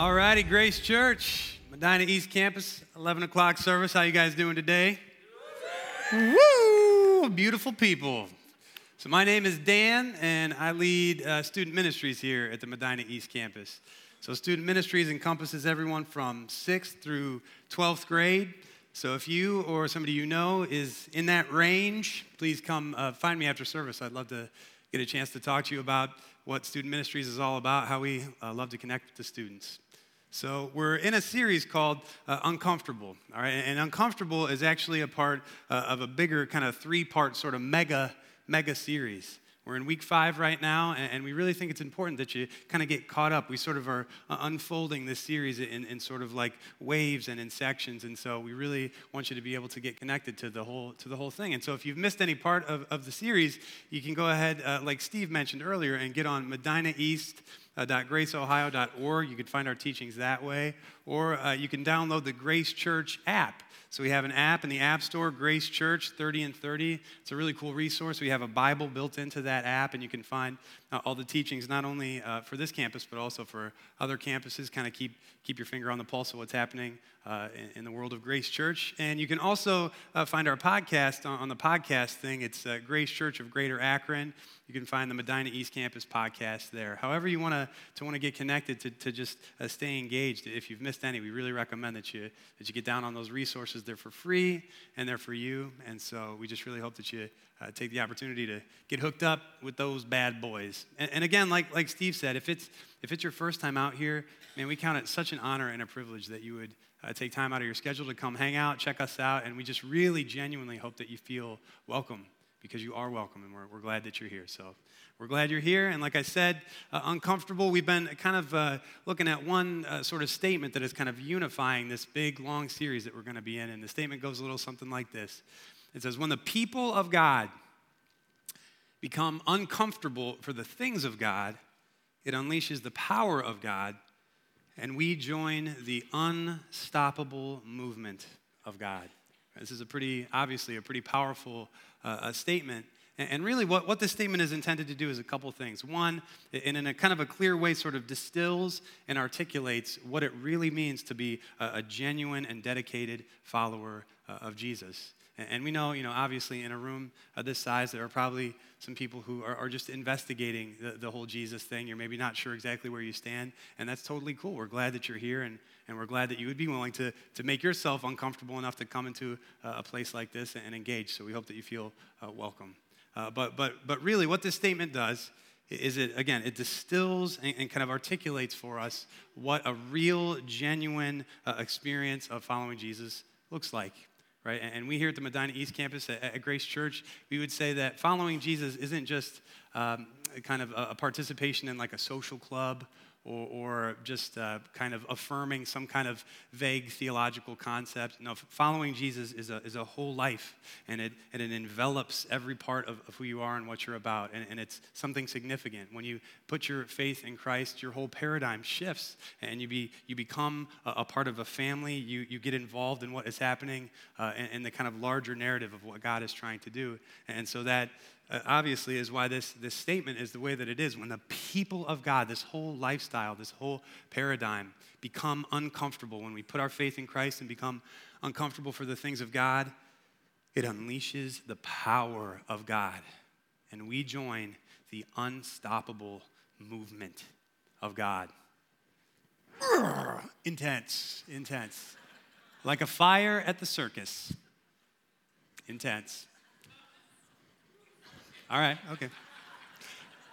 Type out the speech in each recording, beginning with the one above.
All righty, Grace Church, Medina East Campus, 11 o'clock service. How you guys doing today? Woo! Beautiful people. So my name is Dan, and I lead uh, student ministries here at the Medina East Campus. So student ministries encompasses everyone from 6th through 12th grade. So if you or somebody you know is in that range, please come uh, find me after service. I'd love to get a chance to talk to you about what student ministries is all about, how we uh, love to connect with the students. So, we're in a series called uh, Uncomfortable, all right? And Uncomfortable is actually a part uh, of a bigger kind of three part sort of mega, mega series. We're in week five right now, and we really think it's important that you kind of get caught up. We sort of are uh, unfolding this series in, in sort of like waves and in sections, and so we really want you to be able to get connected to the whole to the whole thing. And so, if you've missed any part of, of the series, you can go ahead, uh, like Steve mentioned earlier, and get on Medina East graceohio.org. You can find our teachings that way. Or uh, you can download the Grace Church app. So we have an app in the App Store, Grace Church 30 and 30. It's a really cool resource. We have a Bible built into that app, and you can find uh, all the teachings, not only uh, for this campus, but also for other campuses. Kind of keep, keep your finger on the pulse of what's happening uh, in, the world of Grace Church. And you can also uh, find our podcast on, on, the podcast thing. It's uh, Grace Church of Greater Akron. You can find the Medina East Campus podcast there. However, you want to to want to get connected to, to just uh, stay engaged. If you've missed any, we really recommend that you that you get down on those resources. They're for free and they're for you. And so we just really hope that you uh, take the opportunity to get hooked up with those bad boys. And, and again, like like Steve said, if it's if it's your first time out here, man, we count it such an honor and a privilege that you would uh, take time out of your schedule to come hang out, check us out, and we just really genuinely hope that you feel welcome because you are welcome and we're, we're glad that you're here. So we're glad you're here. And like I said, uh, uncomfortable, we've been kind of uh, looking at one uh, sort of statement that is kind of unifying this big, long series that we're going to be in. And the statement goes a little something like this It says, When the people of God become uncomfortable for the things of God, it unleashes the power of God, and we join the unstoppable movement of God. This is a pretty, obviously, a pretty powerful uh, statement. And really, what, what this statement is intended to do is a couple things. One, and in a kind of a clear way, sort of distills and articulates what it really means to be a, a genuine and dedicated follower uh, of Jesus. And we know, you know, obviously in a room of this size, there are probably some people who are, are just investigating the, the, whole Jesus thing. You're maybe not sure exactly where you stand, and that's totally cool. We're glad that you're here, and, and we're glad that you would be willing to, to make yourself uncomfortable enough to come into a, a place like this and, and, engage. So we hope that you feel uh, welcome. Uh, but, but, but really, what this statement does is it, again, it distills and, and kind of articulates for us what a real, genuine uh, experience of following Jesus looks like right? And we here at the Medina East Campus at, Grace Church, we would say that following Jesus isn't just um, kind of a, participation in like a social club or, or just uh, kind of affirming some kind of vague theological concept. No, following Jesus is a, is a whole life, and it, and it envelops every part of, of who you are and what you're about, and, and it's something significant. When you put your faith in Christ, your whole paradigm shifts, and you, be, you become a, a part of a family. You, you get involved in what is happening uh, in the kind of larger narrative of what God is trying to do. And so that uh, obviously is why this, this statement is the way that it is. When the people of God, this whole lifestyle, this whole paradigm, become uncomfortable, when we put our faith in Christ and become uncomfortable for the things of God, it unleashes the power of God. And we join the unstoppable movement of God. Intense, intense. Like a fire at the circus. Intense. All right, okay.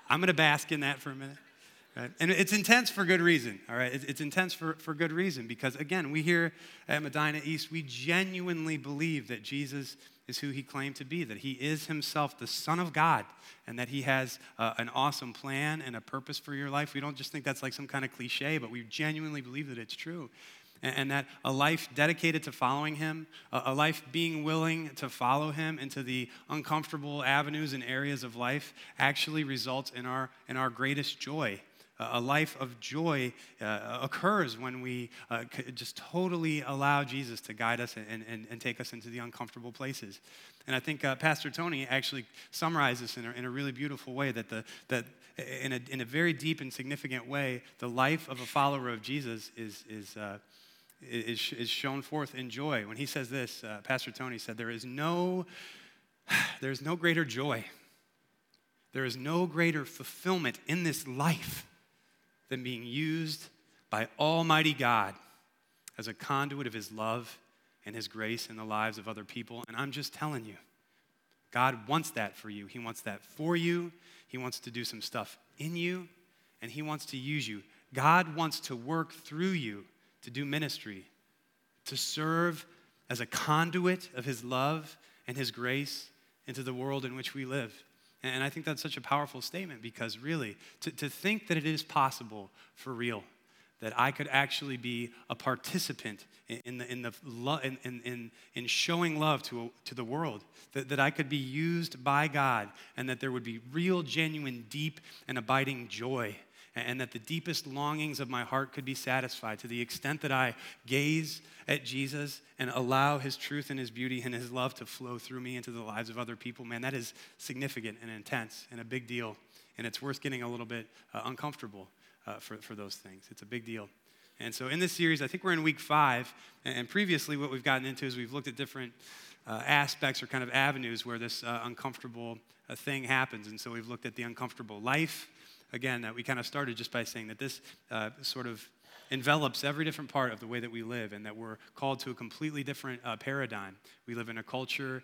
I'm going to bask in that for a minute. Right? And it's intense for good reason, all right? It's, intense for, for good reason because, again, we here at Medina East, we genuinely believe that Jesus is who he claimed to be, that he is himself the Son of God, and that he has uh, an awesome plan and a purpose for your life. We don't just think that's like some kind of cliche, but we genuinely believe that it's true and, that a life dedicated to following Him, a, life being willing to follow Him into the uncomfortable avenues and areas of life, actually results in our, in our greatest joy. A life of joy uh, occurs when we uh, just totally allow Jesus to guide us and, and, and take us into the uncomfortable places. And I think uh, Pastor Tony actually summarizes in a, in a really beautiful way that, the, that in, a, in a very deep and significant way, the life of a follower of Jesus is, is, uh, is, is shown forth in joy. When he says this, uh, Pastor Tony said, There is no, there is no greater joy, there is no greater fulfillment in this life than being used by Almighty God as a conduit of His love and His grace in the lives of other people. And I'm just telling you, God wants that for you. He wants that for you. He wants to do some stuff in you, and He wants to use you. God wants to work through you to do ministry, to serve as a conduit of His love and His grace into the world in which we live. And I think that's such a powerful statement because, really, to, to think that it is possible for real, that I could actually be a participant in, the, in, the in, in, in showing love to, to the world, that, that I could be used by God, and that there would be real, genuine, deep, and abiding joy and that the deepest longings of my heart could be satisfied to the extent that I gaze at Jesus and allow his truth and his beauty and his love to flow through me into the lives of other people, man, that is significant and intense and a big deal. And it's worth getting a little bit uh, uncomfortable uh, for, for those things. It's a big deal. And so in this series, I think we're in week five. And previously, what we've gotten into is we've looked at different uh, aspects or kind of avenues where this uh, uncomfortable uh, thing happens. And so we've looked at the uncomfortable life again, that we kind of started just by saying that this uh, sort of envelops every different part of the way that we live and that we're called to a completely different uh, paradigm. We live in a culture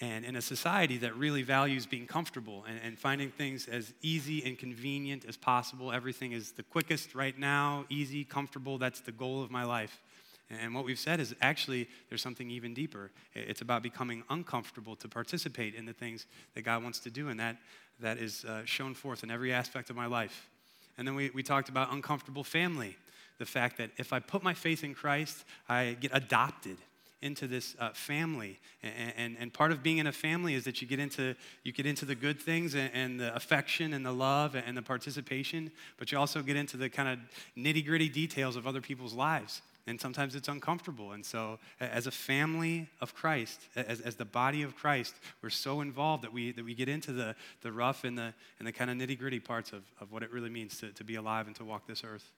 and in a society that really values being comfortable and, and, finding things as easy and convenient as possible. Everything is the quickest right now, easy, comfortable. That's the goal of my life. And what we've said is actually there's something even deeper. It's about becoming uncomfortable to participate in the things that God wants to do, and that, that is uh, shown forth in every aspect of my life. And then we, we talked about uncomfortable family the fact that if I put my faith in Christ, I get adopted into this uh, family and, and, and, part of being in a family is that you get into you get into the good things and, and, the affection and the love and the participation but you also get into the kind of nitty gritty details of other people's lives and sometimes it's uncomfortable. And so, as a family of Christ, as, as the body of Christ, we're so involved that we, that we get into the, the rough and the, and the kind of nitty gritty parts of, of what it really means to, to be alive and to walk this earth.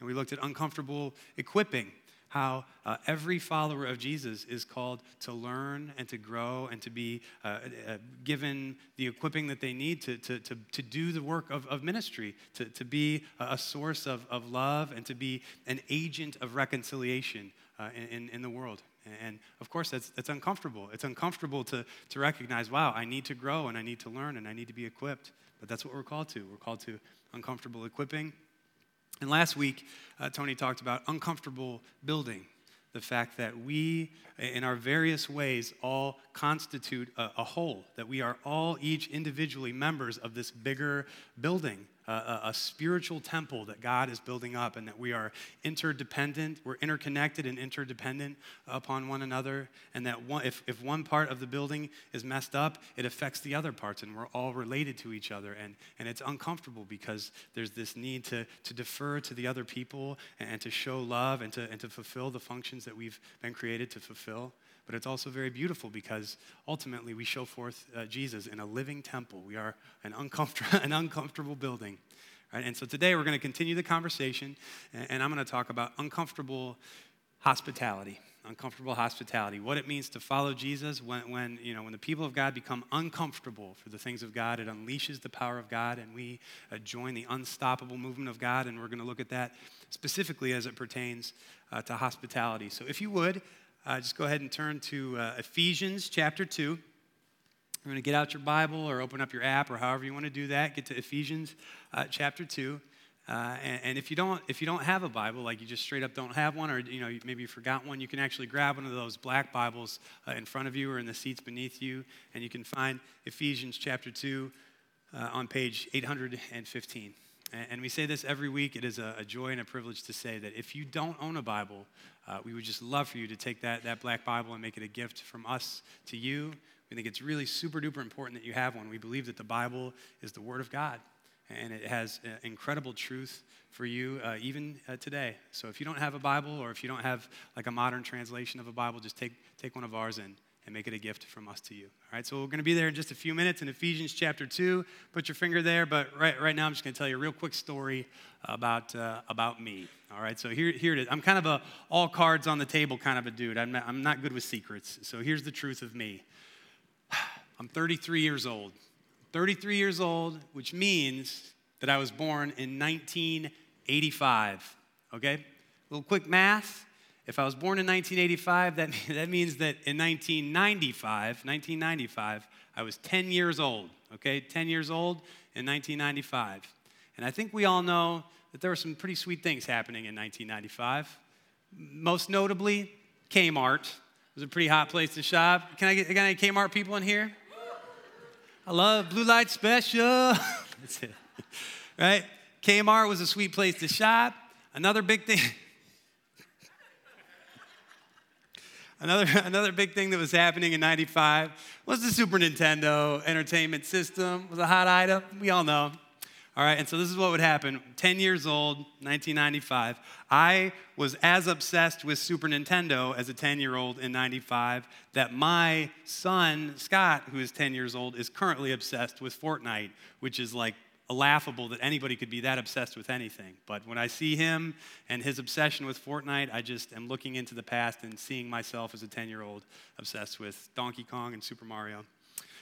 And we looked at uncomfortable equipping how uh, every follower of Jesus is called to learn and to grow and to be uh, uh, given the equipping that they need to, to, to, to do the work of, of ministry, to, to be a source of, of love and to be an agent of reconciliation uh, in, in the world. And of course, that's, that's uncomfortable. It's uncomfortable to, to recognize, wow, I need to grow and I need to learn and I need to be equipped. But that's what we're called to. We're called to uncomfortable equipping and last week, uh, Tony talked about uncomfortable building, the fact that we, in our various ways, all constitute a, a whole, that we are all each individually members of this bigger building a, a, spiritual temple that God is building up and that we are interdependent, we're interconnected and interdependent upon one another, and that one, if, if one part of the building is messed up, it affects the other parts, and we're all related to each other. And, and it's uncomfortable because there's this need to, to defer to the other people and, and to show love and to, and to fulfill the functions that we've been created to fulfill but it's also very beautiful because ultimately we show forth uh, Jesus in a living temple. We are an, uncomfortable, an uncomfortable building. Right? And so today we're going to continue the conversation, and, and I'm going to talk about uncomfortable hospitality uncomfortable hospitality what it means to follow jesus when, when, you know, when the people of god become uncomfortable for the things of god it unleashes the power of god and we uh, join the unstoppable movement of god and we're going to look at that specifically as it pertains uh, to hospitality so if you would uh, just go ahead and turn to uh, Ephesians chapter 2. I'm going to get out your Bible or open up your app or however you want to do that. Get to Ephesians uh, chapter 2. Uh, and, and, if you don't if you don't have a Bible, like you just straight up don't have one, or you know maybe you forgot one, you can actually grab one of those black Bibles uh, in front of you or in the seats beneath you, and you can find Ephesians chapter 2 uh, on page 815. And we say this every week. It is a, joy and a privilege to say that if you don't own a Bible, uh, we would just love for you to take that, that black Bible and make it a gift from us to you. We think it's really super duper important that you have one. We believe that the Bible is the Word of God. and it has uh, incredible truth for you uh, even uh, today. So if you don't have a Bible or if you don't have like a modern translation of a Bible, just take, take one of ours and, and make it a gift from us to you. All right, so we're going to be there in just a few minutes in Ephesians chapter 2. Put your finger there, but right, right now I'm just going to tell you a real quick story about, uh, about me. All right, so here, here it is. I'm kind of a all cards on the table kind of a dude. I'm not, I'm not good with secrets. So here's the truth of me I'm 33 years old. 33 years old, which means that I was born in 1985. Okay? A little quick math. If I was born in 1985, that, that means that in 1995, 1995, I was 10 years old. Okay? 10 years old in 1995. And I think we all know that there were some pretty sweet things happening in 1995. Most notably, Kmart it was a pretty hot place to shop. Can I get, get Kmart people in here? I love Blue Light Special. That's it. Right? Kmart was a sweet place to shop. Another big thing. another, another big thing that was happening in 95 was the Super Nintendo Entertainment System. Was a hot item. We all know. All right, and so this is what would happen. 10 years old, 1995. I was as obsessed with Super Nintendo as a 10 year old in 95 that my son, Scott, who is 10 years old, is currently obsessed with Fortnite, which is like laughable that anybody could be that obsessed with anything. But when I see him and his obsession with Fortnite, I just am looking into the past and seeing myself as a 10 year old obsessed with Donkey Kong and Super Mario.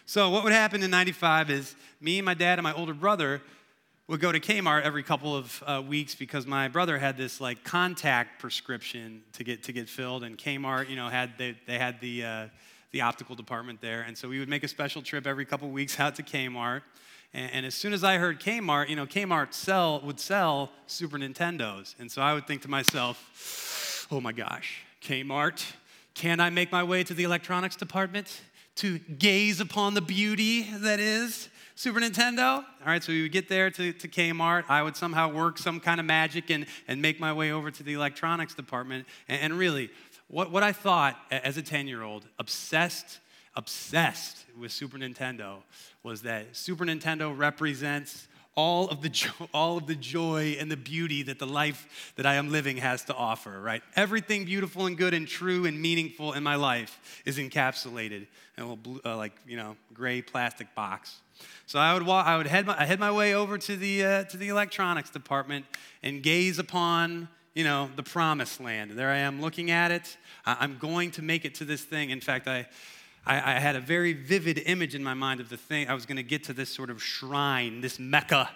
So, what would happen in 95 is me, and my dad, and my older brother would go to Kmart every couple of uh, weeks because my brother had this like contact prescription to get to get filled, and Kmart, you know, had they, they had the uh, the optical department there, and so we would make a special trip every couple of weeks out to Kmart. And, and as soon as I heard Kmart, you know, Kmart sell would sell Super Nintendos, and so I would think to myself, "Oh my gosh, Kmart! Can I make my way to the electronics department to gaze upon the beauty that is?" Super Nintendo. All right, so we would get there to, to Kmart. I would somehow work some kind of magic and, and make my way over to the electronics department. And, and really, what, what I thought as a 10 year old, obsessed, obsessed with Super Nintendo, was that Super Nintendo represents all of the jo- all of the joy and the beauty that the life that I am living has to offer, right? Everything beautiful and good and true and meaningful in my life is encapsulated in a little blue, uh, like, you know, gray plastic box. So I would walk, I would head my, I head my way over to the, uh, to the electronics department and gaze upon, you know, the promised land. There I am looking at it. I'm going to make it to this thing. In fact, I, I, I had a very vivid image in my mind of the thing. I was going to get to this sort of shrine, this Mecca.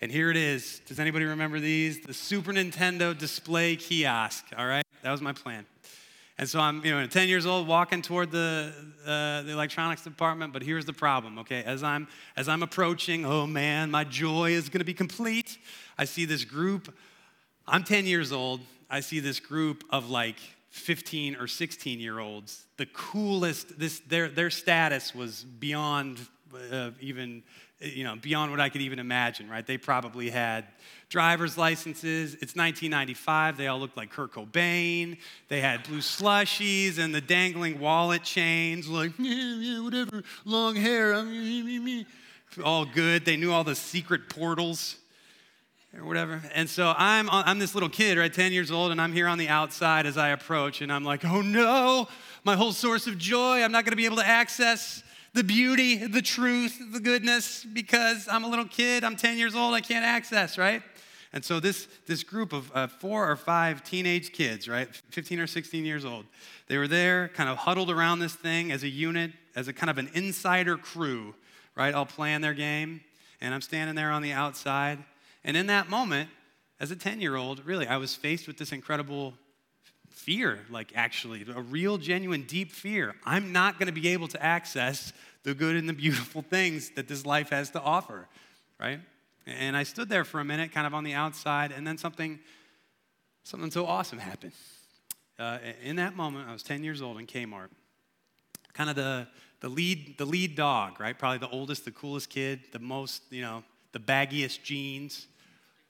And here it is. Does anybody remember these? The Super Nintendo display kiosk, all right? That was my plan. And so I'm, you know, 10 years old, walking toward the, uh, the electronics department. But here's the problem, okay? As I'm, as I'm approaching, oh man, my joy is going to be complete. I see this group. I'm 10 years old. I see this group of like 15 or 16 year olds. The coolest. This their their status was beyond uh, even you know beyond what I could even imagine. Right? They probably had driver's licenses. It's 1995. They all looked like Kurt Cobain. They had blue slushies and the dangling wallet chains, like, yeah, yeah, whatever, long hair. All good. They knew all the secret portals or whatever. And so I'm, I'm this little kid, right, 10 years old, and I'm here on the outside as I approach, and I'm like, oh no, my whole source of joy, I'm not gonna be able to access the beauty, the truth, the goodness, because I'm a little kid, I'm 10 years old, I can't access, right? And so this, this group of uh, four or five teenage kids, right, 15 or 16 years old, they were there, kind of huddled around this thing as a unit, as a kind of an insider crew, right, all playing their game. And I'm standing there on the outside. And in that moment, as a 10 year old, really, I was faced with this incredible fear, like actually, a real, genuine, deep fear. I'm not going to be able to access the good and the beautiful things that this life has to offer, right? And I stood there for a minute, kind of on the outside, and then something, something so awesome happened. Uh, in that moment, I was 10 years old in Kmart. Kind of the, the, lead, the lead dog, right? Probably the oldest, the coolest kid, the most, you know, the baggiest jeans.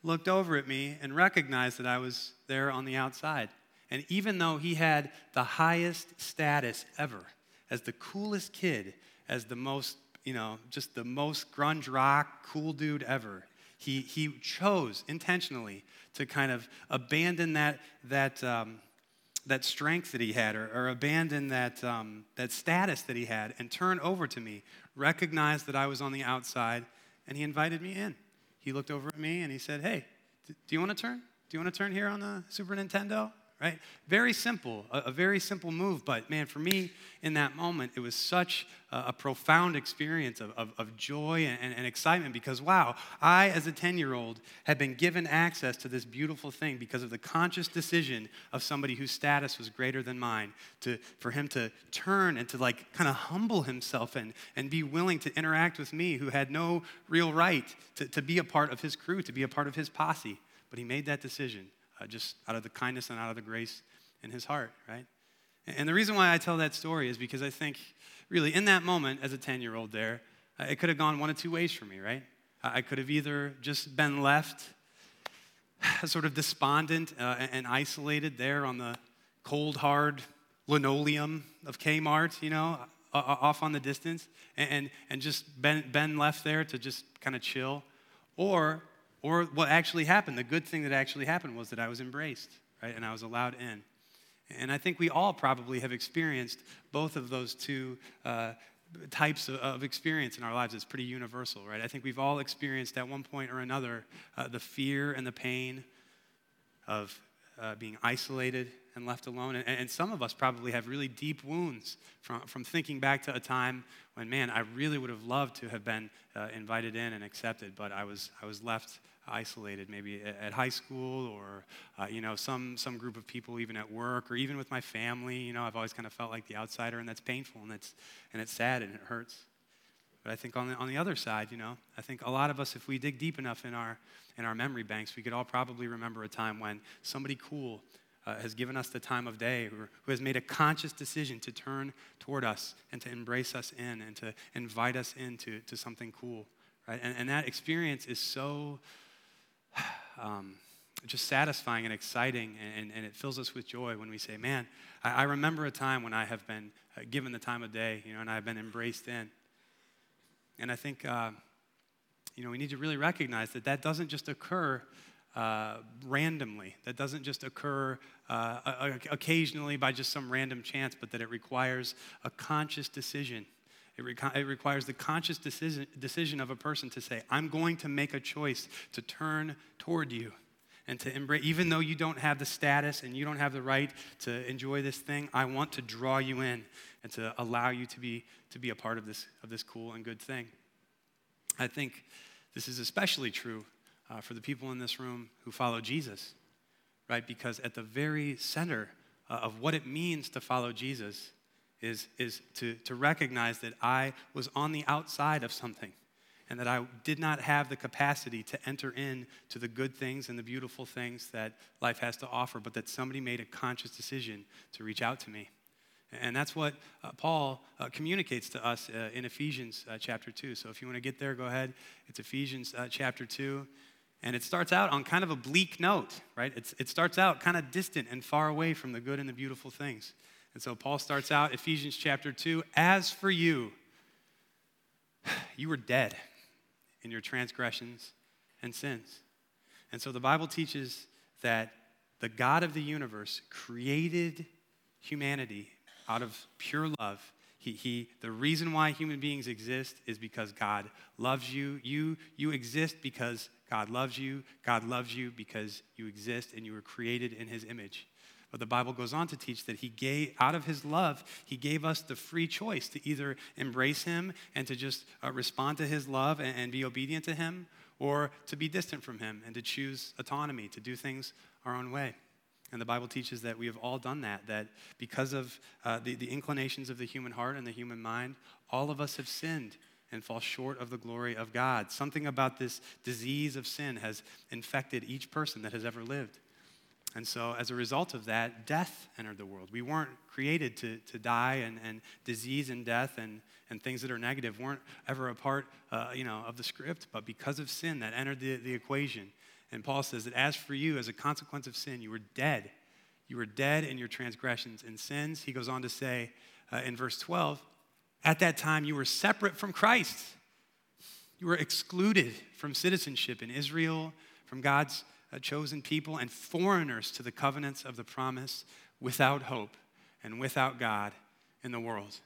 Looked over at me and recognized that I was there on the outside. And even though he had the highest status ever, as the coolest kid, as the most you know, just the most grunge rock, cool dude ever. he, he chose intentionally to kind of abandon that, that, um, that strength that he had or, or abandon that, um, that status that he had and turn over to me, recognize that I was on the outside, and he invited me in. He looked over at me and he said, Hey, do you want to turn? Do you want to turn here on the Super Nintendo? Right? Very simple, a, a, very simple move, but man, for me in that moment, it was such a, a profound experience of, of, of joy and, and, excitement because, wow, I, as a 10 year old, had been given access to this beautiful thing because of the conscious decision of somebody whose status was greater than mine, to, for him to turn and to like kind of humble himself and, and be willing to interact with me who had no real right to, to be a part of his crew, to be a part of his posse. But he made that decision uh, just out of the kindness and out of the grace in his heart, right? And the reason why I tell that story is because I think, really, in that moment as a 10 year old there, uh, it could have gone one of two ways for me, right? I could have either just been left sort of despondent uh, and isolated there on the cold, hard linoleum of Kmart, you know, off on the distance, and, and just been, been left there to just kind of chill. Or or what actually happened, the good thing that actually happened was that I was embraced, right? And I was allowed in. And I think we all probably have experienced both of those two uh, types of, of, experience in our lives. It's pretty universal, right? I think we've all experienced at one point or another uh, the fear and the pain of uh, being isolated and left alone. And, and, some of us probably have really deep wounds from, from thinking back to a time when, man, I really would have loved to have been uh, invited in and accepted, but I was, I was left isolated, maybe at high school or, uh, you know, some, some group of people even at work or even with my family. You know, I've always kind of felt like the outsider, and that's painful and it's, and it's sad and it hurts. But I think on the, on the other side, you know, I think a lot of us, if we dig deep enough in our, in our memory banks, we could all probably remember a time when somebody cool uh, has given us the time of day, who, who has made a conscious decision to turn toward us and to embrace us in and to invite us into to something cool, right? And, and that experience is so um, just satisfying and exciting, and, and, it fills us with joy when we say, Man, I, I remember a time when I have been uh, given the time of day, you know, and I've been embraced in. And I think, uh, you know, we need to really recognize that that doesn't just occur uh, randomly. That doesn't just occur uh, occasionally by just some random chance, but that it requires a conscious decision it, it requires the conscious decision, decision of a person to say, I'm going to make a choice to turn toward you and to embrace, even though you don't have the status and you don't have the right to enjoy this thing, I want to draw you in and to allow you to be, to be a part of this, of this cool and good thing. I think this is especially true uh, for the people in this room who follow Jesus, right? Because at the very center uh, of what it means to follow Jesus is, is to, to recognize that I was on the outside of something and that I did not have the capacity to enter in to the good things and the beautiful things that life has to offer, but that somebody made a conscious decision to reach out to me. And that's what uh, Paul uh, communicates to us uh, in Ephesians uh, chapter 2. So if you want to get there, go ahead. It's Ephesians uh, chapter 2. And it starts out on kind of a bleak note, right? It's, it starts out kind of distant and far away from the good and the beautiful things. And so Paul starts out Ephesians chapter 2 As for you, you were dead in your transgressions and sins. And so the Bible teaches that the God of the universe created humanity out of pure love. He, he, the reason why human beings exist is because God loves you. You, you exist because God loves you. God loves you because you exist and you were created in his image. But the Bible goes on to teach that he gave, out of his love, he gave us the free choice to either embrace him and to just uh, respond to his love and, and be obedient to him, or to be distant from him and to choose autonomy, to do things our own way. And the Bible teaches that we have all done that, that because of uh, the, the inclinations of the human heart and the human mind, all of us have sinned and fall short of the glory of God. Something about this disease of sin has infected each person that has ever lived. And so, as a result of that, death entered the world. We weren't created to, to die, and, and disease and death and, and things that are negative weren't ever a part uh, you know, of the script. But because of sin, that entered the, the equation. And Paul says that as for you, as a consequence of sin, you were dead. You were dead in your transgressions and sins. He goes on to say uh, in verse 12, at that time you were separate from Christ You were excluded from citizenship in Israel, from God's uh, chosen people, and foreigners to the covenants of the promise without hope and without God in the world.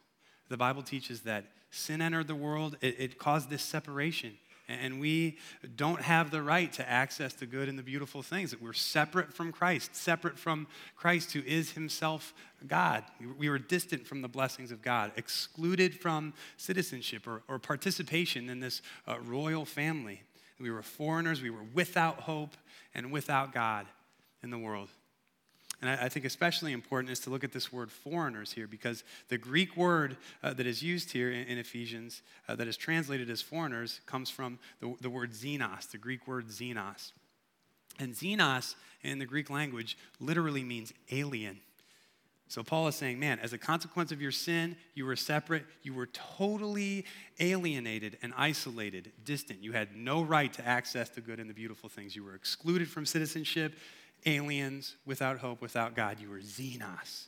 The Bible teaches that sin entered the world, it, it caused this separation and we don't have the right to access the good and the beautiful things. That we're separate from Christ, separate from Christ who is himself God. We were distant from the blessings of God, excluded from citizenship or, or participation in this uh, royal family. We were foreigners, we were without hope and without God in the world. And I, I, think especially important is to look at this word foreigners here because the Greek word uh, that is used here in, in Ephesians uh, that is translated as foreigners comes from the, the word xenos, the Greek word xenos. And xenos in the Greek language literally means alien. So Paul is saying, man, as a consequence of your sin, you were separate, you were totally alienated and isolated, distant. You had no right to access the good and the beautiful things. You were excluded from citizenship aliens, without hope, without God. You were xenos,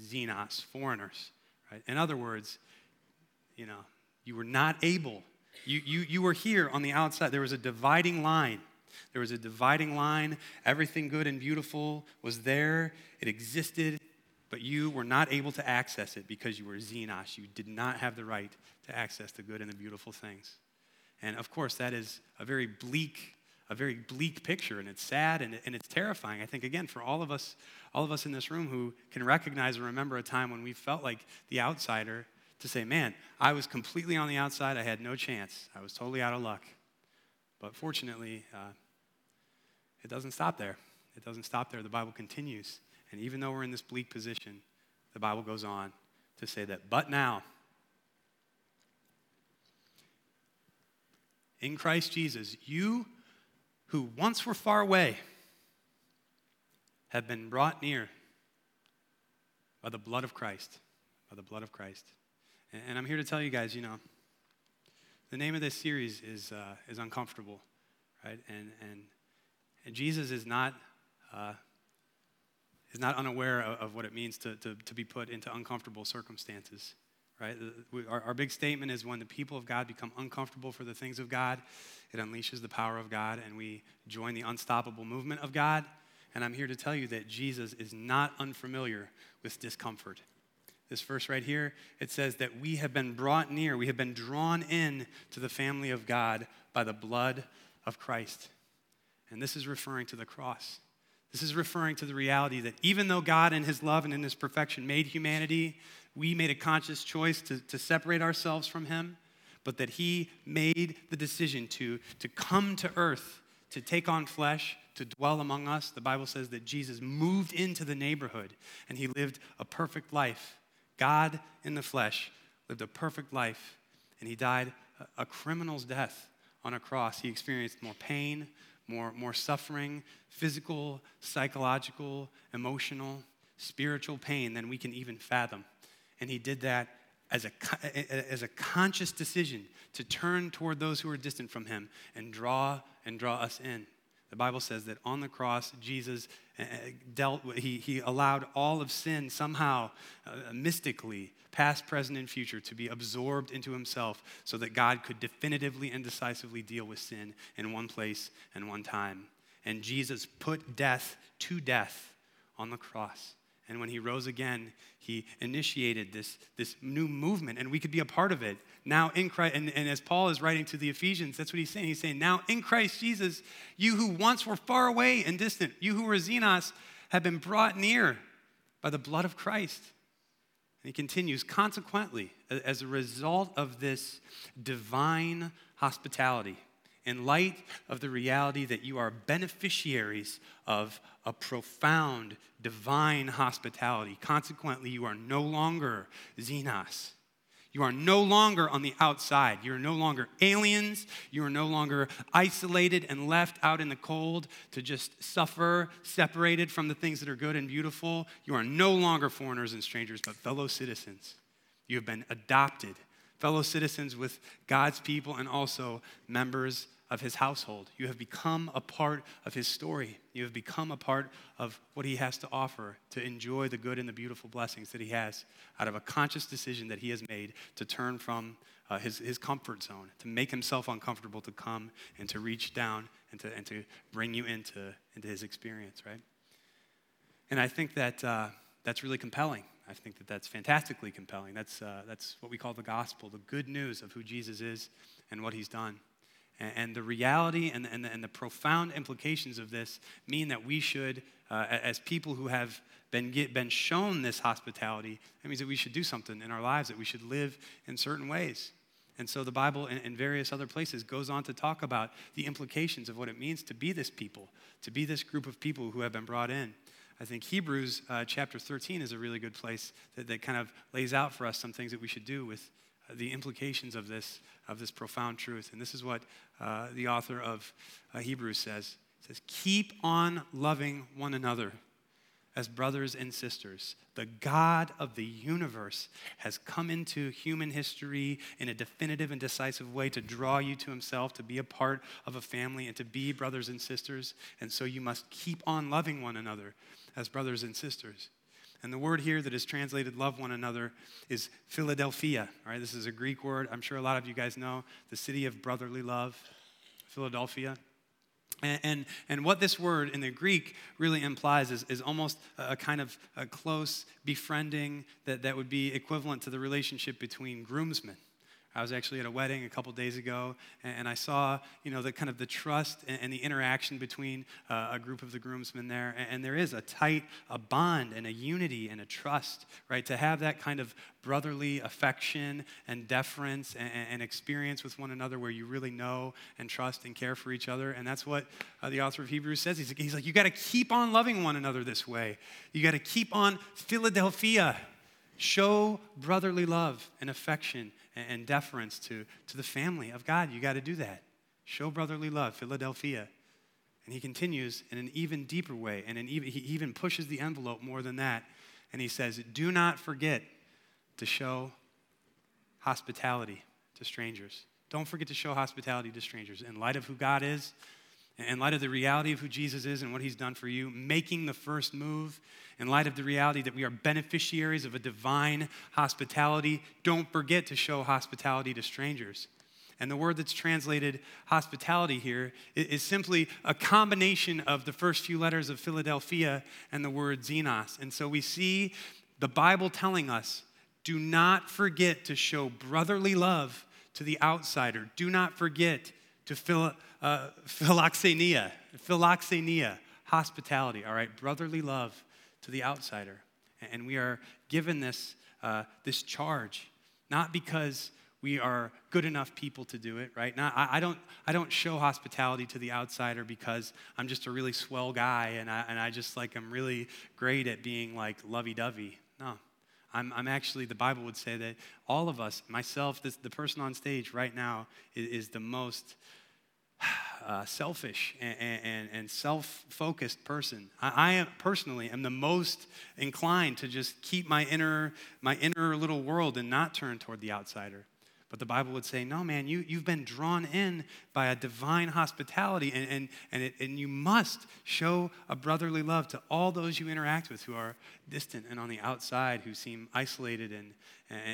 xenos, foreigners. Right? In other words, you know, you were not able. You, you, you were here on the outside. There was a dividing line. There was a dividing line. Everything good and beautiful was there, it existed, but you were not able to access it because you were xenos. You did not have the right to access the good and the beautiful things. And of course, that is a very bleak a very bleak picture and it's sad and, and it's terrifying. I think again for all of us all of us in this room who can recognize and remember a time when we felt like the outsider to say man i was completely on the outside. I had no chance. I was totally out of luck. But fortunately uh, it doesn't stop there. It doesn't stop there. The bible continues. And even though we're in this bleak position the bible goes on to say that but now in christ jesus you who once were far away have been brought near by the blood of Christ. By the blood of Christ. And, and I'm here to tell you guys, you know, the name of this series is, uh, is Uncomfortable, right? And, and, and Jesus is not, uh, is not unaware of, of what it means to, to, to be put into uncomfortable circumstances right? Our, our, big statement is when the people of God become uncomfortable for the things of God, it unleashes the power of God, and we join the unstoppable movement of God. And I'm here to tell you that Jesus is not unfamiliar with discomfort. This verse right here, it says that we have been brought near, we have been drawn in to the family of God by the blood of Christ. And this is referring to the cross. This is referring to the reality that even though God, in His love and in His perfection, made humanity, we made a conscious choice to, to separate ourselves from him, but that he made the decision to, to come to earth, to take on flesh, to dwell among us. The Bible says that Jesus moved into the neighborhood and he lived a perfect life. God in the flesh lived a perfect life and he died a, a criminal's death on a cross. He experienced more pain, more, more suffering, physical, psychological, emotional, spiritual pain than we can even fathom. And he did that as a, as a conscious decision to turn toward those who are distant from him and draw and draw us in. The Bible says that on the cross, Jesus uh, uh, dealt, he, he allowed all of sin somehow, uh, mystically, past, present, and future, to be absorbed into himself so that God could definitively and decisively deal with sin in one place and one time. And Jesus put death to death on the cross. And when he rose again, he initiated this, this new movement, and we could be a part of it. Now in Christ, and, and as Paul is writing to the Ephesians, that's what he's saying. He's saying, Now in Christ Jesus, you who once were far away and distant, you who were xenos, have been brought near by the blood of Christ. And he continues, consequently, as a result of this divine hospitality, in light of the reality that you are beneficiaries of a profound divine hospitality. Consequently, you are no longer xenos. You are no longer on the outside. You are no longer aliens. You are no longer isolated and left out in the cold to just suffer, separated from the things that are good and beautiful. You are no longer foreigners and strangers, but fellow citizens. You have been adopted, fellow citizens with God's people, and also members of his household. You have become a part of his story. You have become a part of what he has to offer to enjoy the good and the beautiful blessings that he has out of a conscious decision that he has made to turn from uh, his, his comfort zone, to make himself uncomfortable, to come and to reach down and to, and to bring you into, into his experience, right? And I think that uh, that's really compelling. I think that that's fantastically compelling. That's, uh, that's what we call the gospel, the good news of who Jesus is and what he's done. And, the reality and, and, the, and the profound implications of this mean that we should, uh, as people who have been, get, been shown this hospitality, that means that we should do something in our lives, that we should live in certain ways. And so the Bible and, various other places goes on to talk about the implications of what it means to be this people, to be this group of people who have been brought in. I think Hebrews uh, chapter 13 is a really good place that, that kind of lays out for us some things that we should do with the implications of this, of this profound truth. And this is what uh, the author of uh, Hebrews says. It says, Keep on loving one another as brothers and sisters. The God of the universe has come into human history in a definitive and decisive way to draw you to himself, to be a part of a family, and to be brothers and sisters. And so you must keep on loving one another as brothers and sisters. And the word here that is translated love one another is Philadelphia. All right, this is a Greek word. I'm sure a lot of you guys know the city of brotherly love, Philadelphia. And, and, and, what this word in the Greek really implies is, is almost a kind of a close befriending that, that would be equivalent to the relationship between groomsmen. I was actually at a wedding a couple days ago, and, I saw, you know, the kind of the trust and, the interaction between uh, a group of the groomsmen there. And, there is a tight a bond and a unity and a trust, right? To have that kind of brotherly affection and deference and, and experience with one another where you really know and trust and care for each other. And that's what uh, the author of Hebrews says. He's, he's like, you got to keep on loving one another this way. You got to keep on Philadelphia. Show brotherly love and affection and deference to, to the family of God. You got to do that. Show brotherly love, Philadelphia. And he continues in an even deeper way, and even, he even pushes the envelope more than that. And he says, Do not forget to show hospitality to strangers. Don't forget to show hospitality to strangers. In light of who God is, in light of the reality of who Jesus is and what he's done for you, making the first move, in light of the reality that we are beneficiaries of a divine hospitality, don't forget to show hospitality to strangers. And the word that's translated hospitality here is simply a combination of the first few letters of Philadelphia and the word xenos. And so we see the Bible telling us do not forget to show brotherly love to the outsider. Do not forget to fill uh, philoxenia, philoxenia, hospitality, all right, brotherly love to the outsider. And we are given this, uh, this charge, not because we are good enough people to do it, right? Not, I, I, don't, I don't show hospitality to the outsider because I'm just a really swell guy and I, and I just like, I'm really great at being like lovey dovey. No. I'm, I'm, actually, the Bible would say that all of us, myself, this, the person on stage right now, is, is the most uh, selfish and, and, and self focused person. I, I am, personally am the most inclined to just keep my inner, my inner little world and not turn toward the outsider. But the Bible would say, no, man, you, you've been drawn in by a divine hospitality, and, and, and, it, and you must show a brotherly love to all those you interact with who are distant and on the outside, who seem isolated and,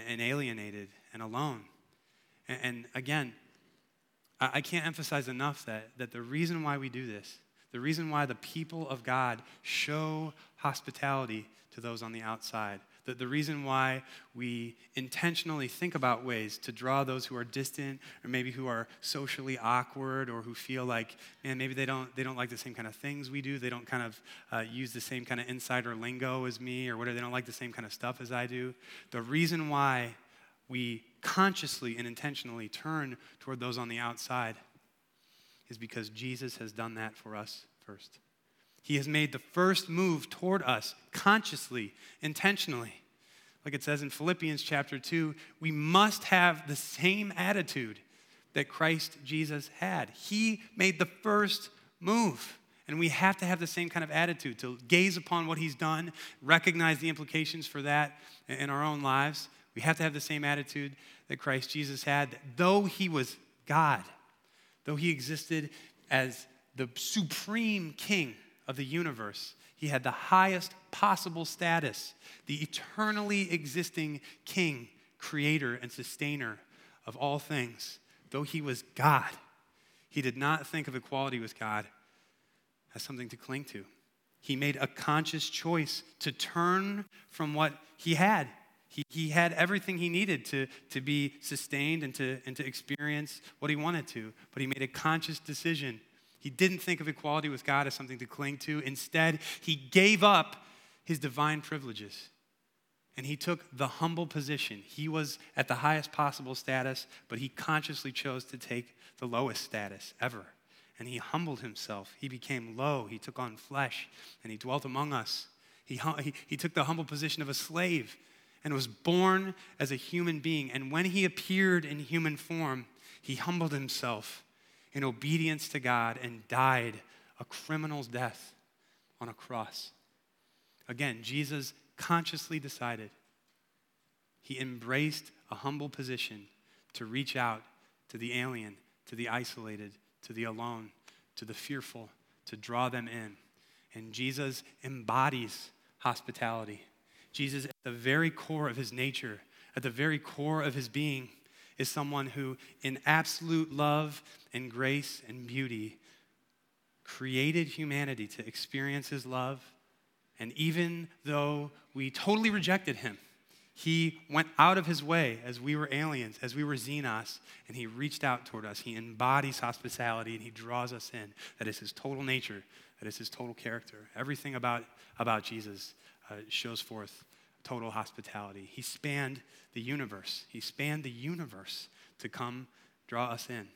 and, alienated and alone. And, and again, I, can't emphasize enough that, that the reason why we do this, the reason why the people of God show hospitality to those on the outside, the, the reason why we intentionally think about ways to draw those who are distant or maybe who are socially awkward or who feel like, man, maybe they don't, they don't like the same kind of things we do. They don't kind of uh, use the same kind of insider lingo as me or whatever. They don't like the same kind of stuff as I do. The reason why we consciously and intentionally turn toward those on the outside is because Jesus has done that for us first. He has made the first move toward us consciously, intentionally. Like it says in Philippians chapter 2, we must have the same attitude that Christ Jesus had. He made the first move. And we have to have the same kind of attitude to gaze upon what he's done, recognize the implications for that in our own lives, we have to have the same attitude that Christ Jesus had, though he was God, though he existed as the supreme king of the universe, he had the highest possible status, the eternally existing king, creator, and sustainer of all things. Though he was God, he did not think of equality with God as something to cling to. He made a conscious choice to turn from what he had. He, he had everything he needed to, to be sustained and to, and to experience what he wanted to, but he made a conscious decision. He didn't think of equality with God as something to cling to. Instead, he gave up his divine privileges and he took the humble position. He was at the highest possible status, but he consciously chose to take the lowest status ever and he humbled himself. He became low. He took on flesh and he dwelt among us. He, he, he took the humble position of a slave and was born as a human being. And when he appeared in human form, he humbled himself in obedience to God and died a criminal's death on a cross. Again, Jesus consciously decided. He embraced a humble position to reach out to the alien, to the isolated, to the alone, to the fearful, to draw them in. And Jesus embodies hospitality. Jesus, at the very core of his nature, at the very core of his being, is someone who, in absolute love and grace and beauty, created humanity to experience his love. And even though we totally rejected him, he went out of his way as we were aliens, as we were xenos, and he reached out toward us. He embodies hospitality and he draws us in. That is his total nature, that is his total character. Everything about, about Jesus uh, shows forth total hospitality. He spanned the universe, he spanned the universe to come draw us in.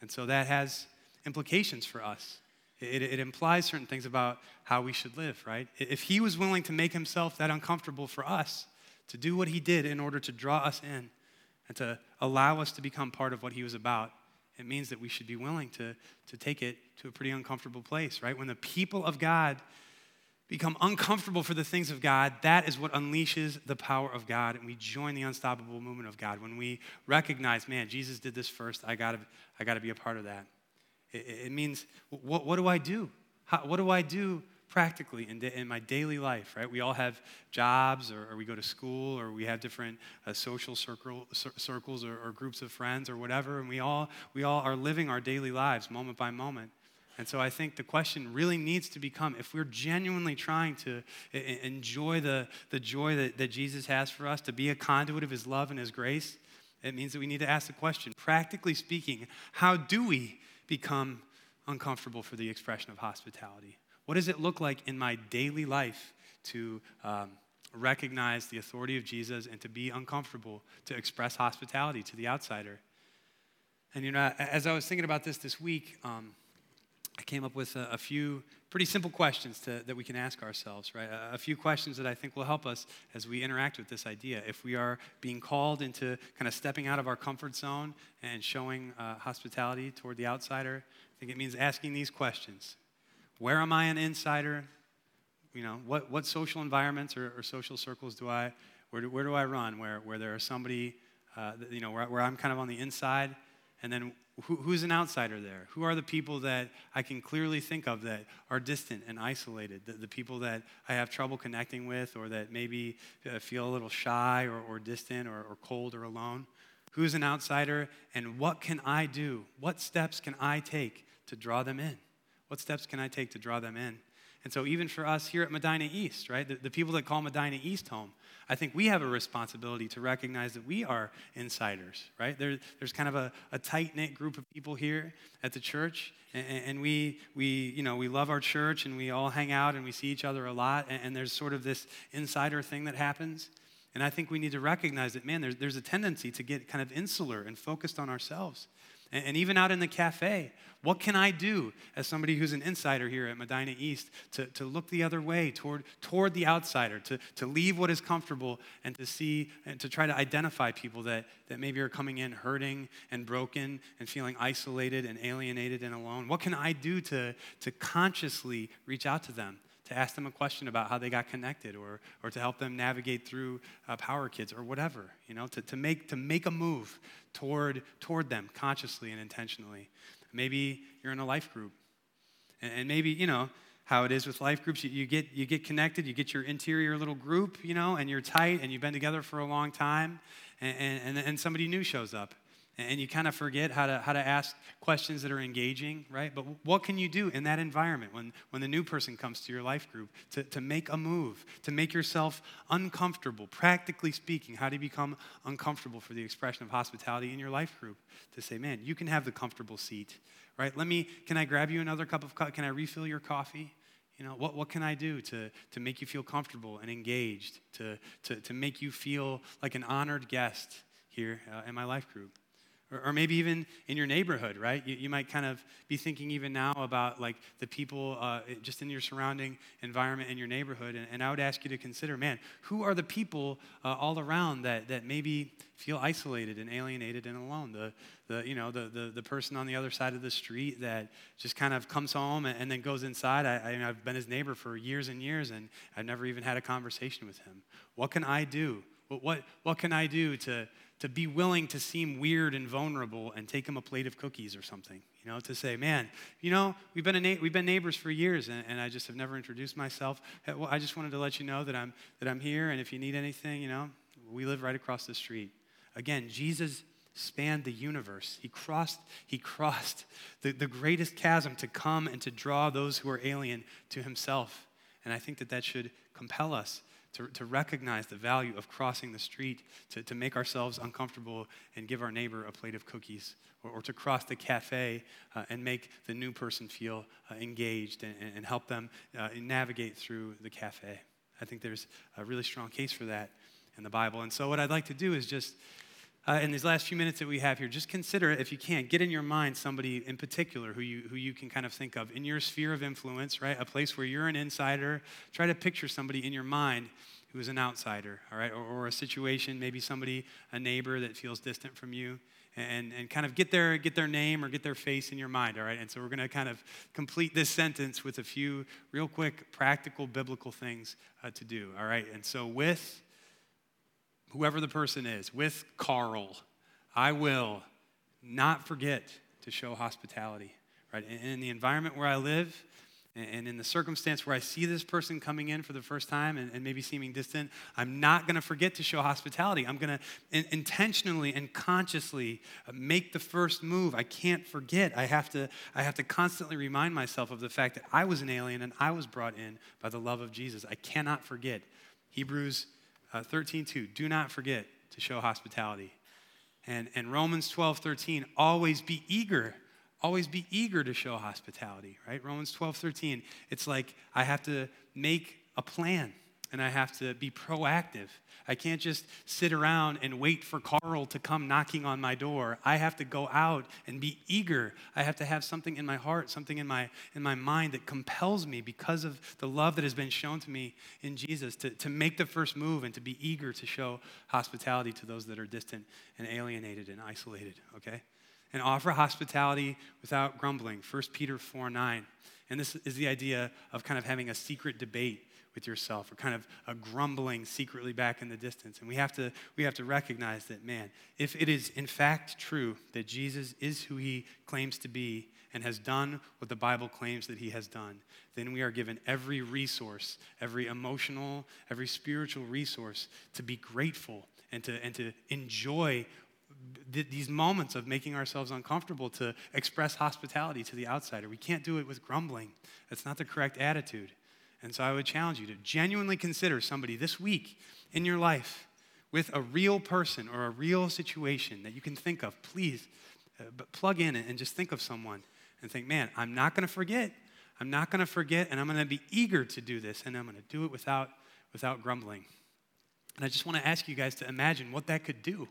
And so that has implications for us. It, it, implies certain things about how we should live, right? If he was willing to make himself that uncomfortable for us, to do what he did in order to draw us in and to allow us to become part of what he was about, it means that we should be willing to, to take it to a pretty uncomfortable place, right? When the people of God become uncomfortable for the things of God, that is what unleashes the power of God, and we join the unstoppable movement of God. When we recognize, man, Jesus did this first, I gotta, I gotta be a part of that. It, it means, what, what do I do? How, what do I do practically in, in my daily life, right? We all have jobs, or, or we go to school, or we have different uh, social circle, circles or, or groups of friends or whatever, and we all, we all are living our daily lives moment by moment. And so I think the question really needs to become if we're genuinely trying to enjoy the, the joy that, that Jesus has for us, to be a conduit of his love and his grace, it means that we need to ask the question practically speaking, how do we become uncomfortable for the expression of hospitality? What does it look like in my daily life to um, recognize the authority of Jesus and to be uncomfortable, to express hospitality to the outsider? And you know, as I was thinking about this this week, um, I came up with a, a few pretty simple questions to, that we can ask ourselves, right? A, a, few questions that I think will help us as we interact with this idea. If we are being called into kind of stepping out of our comfort zone and showing uh, hospitality toward the outsider, I think it means asking these questions where am I an insider? You know, what, what social environments or, or social circles do I, where do, where do I run where, where there is somebody, uh, you know, where, where I'm kind of on the inside? And then who, who's an outsider there? Who are the people that I can clearly think of that are distant and isolated? The, the people that I have trouble connecting with or that maybe uh, feel a little shy or, or distant or, or cold or alone? Who's an outsider? And what can I do? What steps can I take to draw them in? What steps can I take to draw them in? And so, even for us here at Medina East, right, the, the, people that call Medina East home, I think we have a responsibility to recognize that we are insiders, right? There, there's kind of a, a tight knit group of people here at the church, and, and, we, we, you know, we love our church and we all hang out and we see each other a lot, and, and there's sort of this insider thing that happens. And I think we need to recognize that, man, there's, there's a tendency to get kind of insular and focused on ourselves. And, and even out in the cafe, what can I do as somebody who's an insider here at Medina East to, to look the other way toward, toward the outsider, to, to leave what is comfortable and to see and to try to identify people that, that maybe are coming in hurting and broken and feeling isolated and alienated and alone? What can I do to, to consciously reach out to them? To ask them a question about how they got connected or, or to help them navigate through uh, Power Kids or whatever, you know, to, to, make, to make a move toward, toward them consciously and intentionally. Maybe you're in a life group. And, and maybe, you know, how it is with life groups. You, you, get, you get connected, you get your interior little group, you know, and you're tight and you've been together for a long time, and, and, and somebody new shows up. And you kind of forget how to, how to ask questions that are engaging, right? But what can you do in that environment when, when the new person comes to your life group to, to make a move, to make yourself uncomfortable? Practically speaking, how do you become uncomfortable for the expression of hospitality in your life group? To say, man, you can have the comfortable seat, right? Let me, can I grab you another cup of coffee? Can I refill your coffee? You know, what, what can I do to, to make you feel comfortable and engaged, to, to, to make you feel like an honored guest here uh, in my life group? Or, or, maybe even in your neighborhood, right? You, you, might kind of be thinking even now about like the people uh, just in your surrounding environment in your neighborhood. And, and, I would ask you to consider, man, who are the people uh, all around that, that maybe feel isolated and alienated and alone? The, the, you know, the, the, the person on the other side of the street that just kind of comes home and, and then goes inside. I, I, I've been his neighbor for years and years, and I've never even had a conversation with him. What can I do? What, what, what can I do to to be willing to seem weird and vulnerable and take him a plate of cookies or something. You know, to say, man, you know, we've been, na- we've been neighbors for years and, and, I just have never introduced myself. Well, I just wanted to let you know that I'm, that I'm here and if you need anything, you know, we live right across the street. Again, Jesus spanned the universe. He crossed, he crossed the, the greatest chasm to come and to draw those who are alien to himself. And I think that that should compel us to, to recognize the value of crossing the street, to, to make ourselves uncomfortable and give our neighbor a plate of cookies, or, or to cross the cafe uh, and make the new person feel uh, engaged and, and, help them uh, navigate through the cafe. I think there's a really strong case for that in the Bible. And so, what I'd like to do is just uh, in these last few minutes that we have here, just consider, if you can, get in your mind somebody in particular who you, who you can kind of think of in your sphere of influence, right? A place where you're an insider. Try to picture somebody in your mind who is an outsider, all right? Or, or a situation, maybe somebody, a neighbor that feels distant from you. And, and kind of get their, get their name or get their face in your mind, all right? And so we're going to kind of complete this sentence with a few real quick, practical, biblical things uh, to do, all right? And so with whoever the person is, with Carl, I will not forget to show hospitality, right? In the environment where I live, and in the circumstance where I see this person coming in for the first time and, and maybe seeming distant, I'm not going to forget to show hospitality. I'm going to in, intentionally and consciously uh, make the first move. I can't forget. I have, to, I have to constantly remind myself of the fact that I was an alien and I was brought in by the love of Jesus. I cannot forget. Hebrews uh, 13, 2, do not forget to show hospitality. And, and Romans 12, 13, always be eager. Always be eager to show hospitality, right? Romans 12, 13, it's like I have to make a plan and I have to be proactive. I can't just sit around and wait for Carl to come knocking on my door. I have to go out and be eager. I have to have something in my heart, something in my, in my mind that compels me because of the love that has been shown to me in Jesus to, to make the first move and to be eager to show hospitality to those that are distant and alienated and isolated, okay? And offer hospitality without grumbling. 1 Peter 4 9. And this is the idea of kind of having a secret debate with yourself or kind of a grumbling secretly back in the distance. And we have to we have to recognize that man, if it is in fact true that Jesus is who he claims to be and has done what the Bible claims that he has done, then we are given every resource, every emotional, every spiritual resource to be grateful and to and to enjoy these moments of making ourselves uncomfortable to express hospitality to the outsider. We can't do it with grumbling. That's not the correct attitude. And so I would challenge you to genuinely consider somebody this week in your life with a real person or a real situation that you can think of. Please, uh, but plug in and just think of someone and think, man, I'm not going to forget. I'm not going to forget, and I'm going to be eager to do this, and I'm going to do it without, without grumbling. And I just want to ask you guys to imagine what that could do.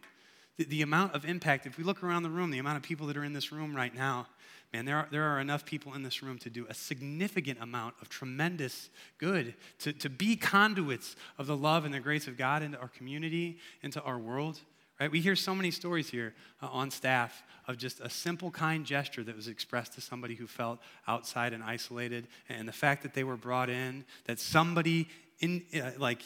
The, the amount of impact, if we look around the room, the amount of people that are in this room right now, man, there are, there are enough people in this room to do a significant amount of tremendous good, to, to be conduits of the love and the grace of God into our community, into our world. Right? We hear so many stories here uh, on staff of just a simple, kind gesture that was expressed to somebody who felt outside and isolated, and the fact that they were brought in, that somebody in, uh, like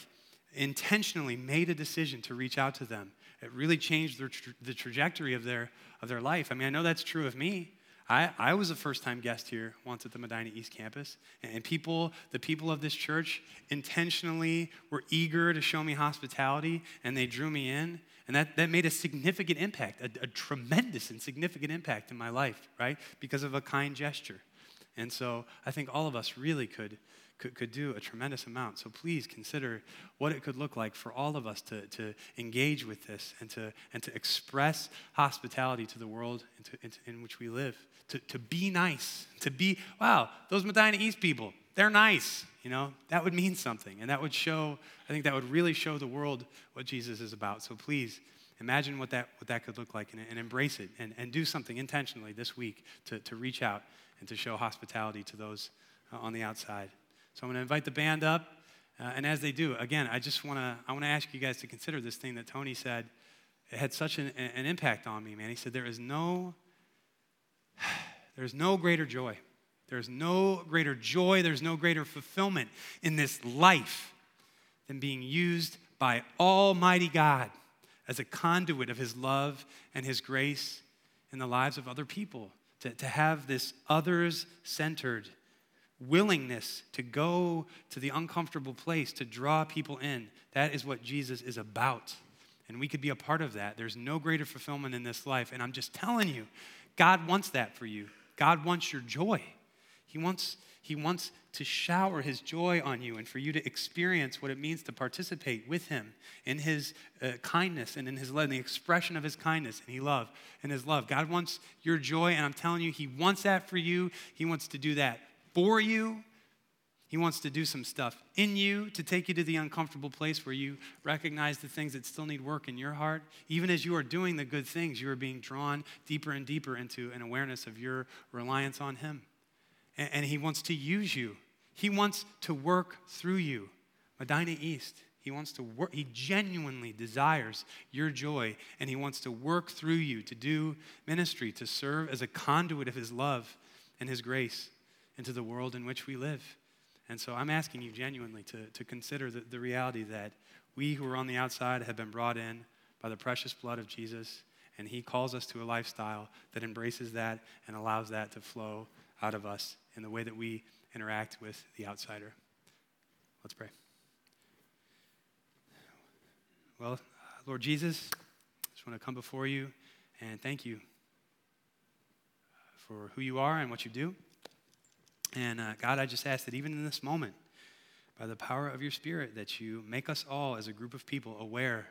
intentionally made a decision to reach out to them. It really changed tra- the trajectory of their, of their life. I mean, I know that's true of me. I, I was a first time guest here once at the Medina East campus, and people, the people of this church, intentionally were eager to show me hospitality, and they drew me in. And that, that made a significant impact, a, a tremendous and significant impact in my life, right? Because of a kind gesture. And so I think all of us really could, could, could do a tremendous amount. So please consider what it could look like for all of us to, to engage with this and to, and to express hospitality to the world in which we live. To, to be nice, to be, wow, those Medina East people, they're nice. You know, that would mean something. And that would show, I think that would really show the world what Jesus is about. So please imagine what that, what that could look like and, and embrace it and, and do something intentionally this week to, to reach out and to show hospitality to those uh, on the outside. So I'm going to invite the band up. Uh, and as they do, again, I just want to I want to ask you guys to consider this thing that Tony said. It had such an, an impact on me, man. He said, There is no, there's no greater joy. There's no greater joy, there's no greater fulfillment in this life than being used by Almighty God as a conduit of His love and His grace in the lives of other people. To, to have this others centered willingness to go to the uncomfortable place to draw people in. That is what Jesus is about. And we could be a part of that. There's no greater fulfillment in this life. And I'm just telling you, God wants that for you. God wants your joy. He wants, he wants to shower his joy on you and for you to experience what it means to participate with him in his uh, kindness and in his love, in the expression of his kindness and he love and his love. God wants your joy, and I'm telling you, he wants that for you. He wants to do that for you. He wants to do some stuff in you to take you to the uncomfortable place where you recognize the things that still need work in your heart. Even as you are doing the good things, you are being drawn deeper and deeper into an awareness of your reliance on Him. And, He wants to use you, He wants to work through you. Medina East, He wants to work, He genuinely desires your joy, and He wants to work through you to do ministry, to serve as a conduit of His love and His grace into the world in which we live. And so I'm asking you genuinely to, to consider the, the reality that we who are on the outside have been brought in by the precious blood of Jesus, and He calls us to a lifestyle that embraces that and allows that to flow out of us in the way that we interact with the outsider. Let's pray. Well, Lord Jesus, I just want to come before you and thank you for who you are and what you do. And uh, God, I just ask that even in this moment, by the power of your Spirit, that you make us all as a group of people aware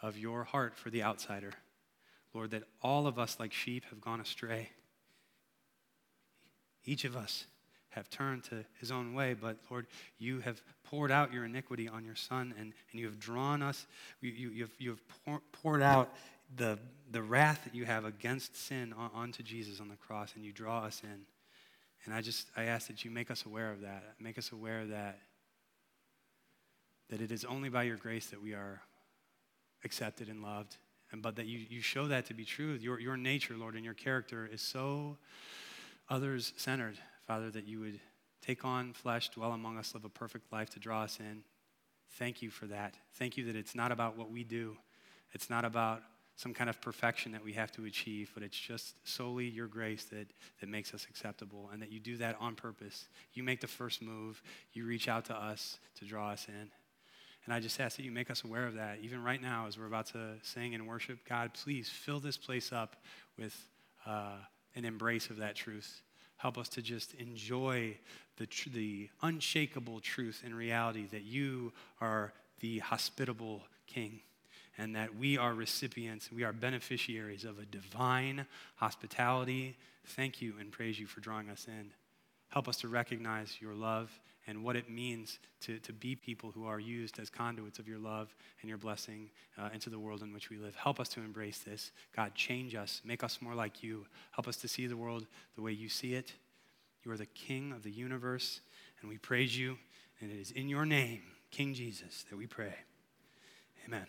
of your heart for the outsider. Lord, that all of us, like sheep, have gone astray. Each of us have turned to his own way, but Lord, you have poured out your iniquity on your Son, and, and you have drawn us, you, you, you have, you have poured out the, the wrath that you have against sin onto Jesus on the cross, and you draw us in. And I just, I ask that you make us aware of that. Make us aware that, that it is only by your grace that we are accepted and loved. And but that you, you show that to be true. Your, your nature, Lord, and your character is so others centered, Father, that you would take on flesh, dwell among us, live a perfect life to draw us in. Thank you for that. Thank you that it's not about what we do. It's not about some kind of perfection that we have to achieve, but it's just solely your grace that, that makes us acceptable and that you do that on purpose. You make the first move, you reach out to us to draw us in. And I just ask that you make us aware of that, even right now as we're about to sing and worship. God, please fill this place up with uh, an embrace of that truth. Help us to just enjoy the, tr- the unshakable truth and reality that you are the hospitable King and that we are recipients, we are beneficiaries of a divine hospitality. Thank you and praise you for drawing us in. Help us to recognize your love and what it means to, to be people who are used as conduits of your love and your blessing uh, into the world in which we live. Help us to embrace this. God, change us, make us more like you. Help us to see the world the way you see it. You are the King of the universe, and we praise you. And it is in your name, King Jesus, that we pray. Amen.